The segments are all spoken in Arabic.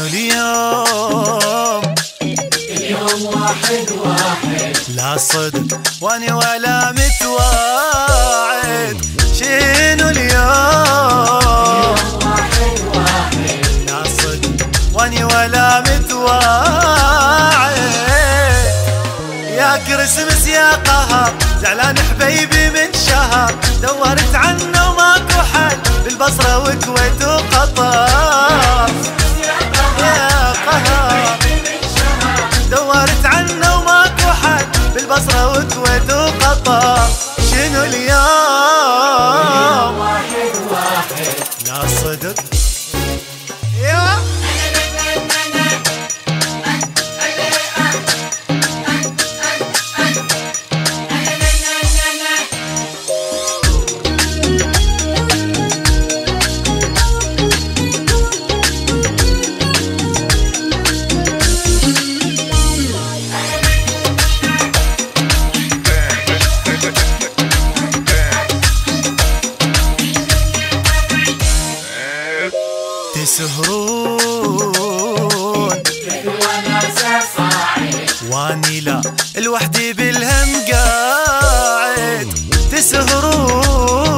شنو اليوم. اليوم واحد واحد. لا صدق واني ولا متواعد. شنو اليوم؟ واحد واحد. لا صدق واني ولا متواعد. يا كرسمس يا قهر زعلان حبيبي من شهر. دورت عنه وماكو حل بالبصرة وكويت وقطر. حل بالبصرة وكويت وقطر شنو اليوم؟ واحد واحد. لا صدق صاعد واني لا لوحدي بالهم قاعد تسهرون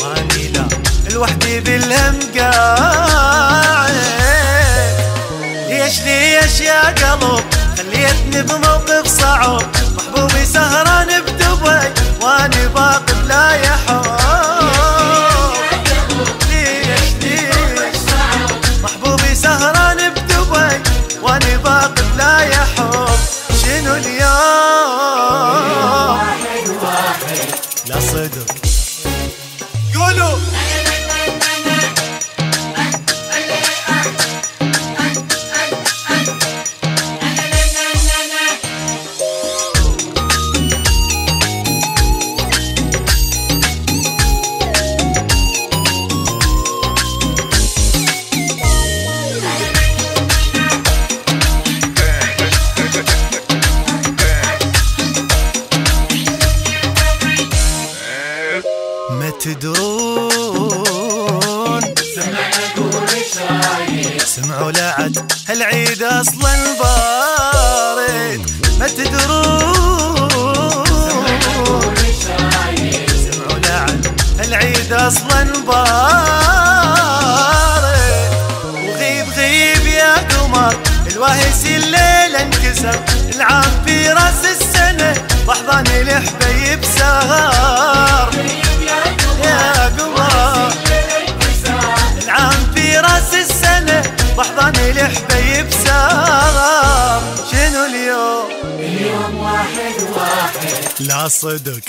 واني لا لوحدي بالهم قاعد. ليش ليش يا قلب خليتني بموقف صعب محبوبي سهران. هالعيد أصلا بارد ما تدرون. هالعيد أصلا بارد. وغيب غيب يا قمر الواهس الليلة انكسر. العام في راس السنة واحضاني الحبيب سهر. لا صدق.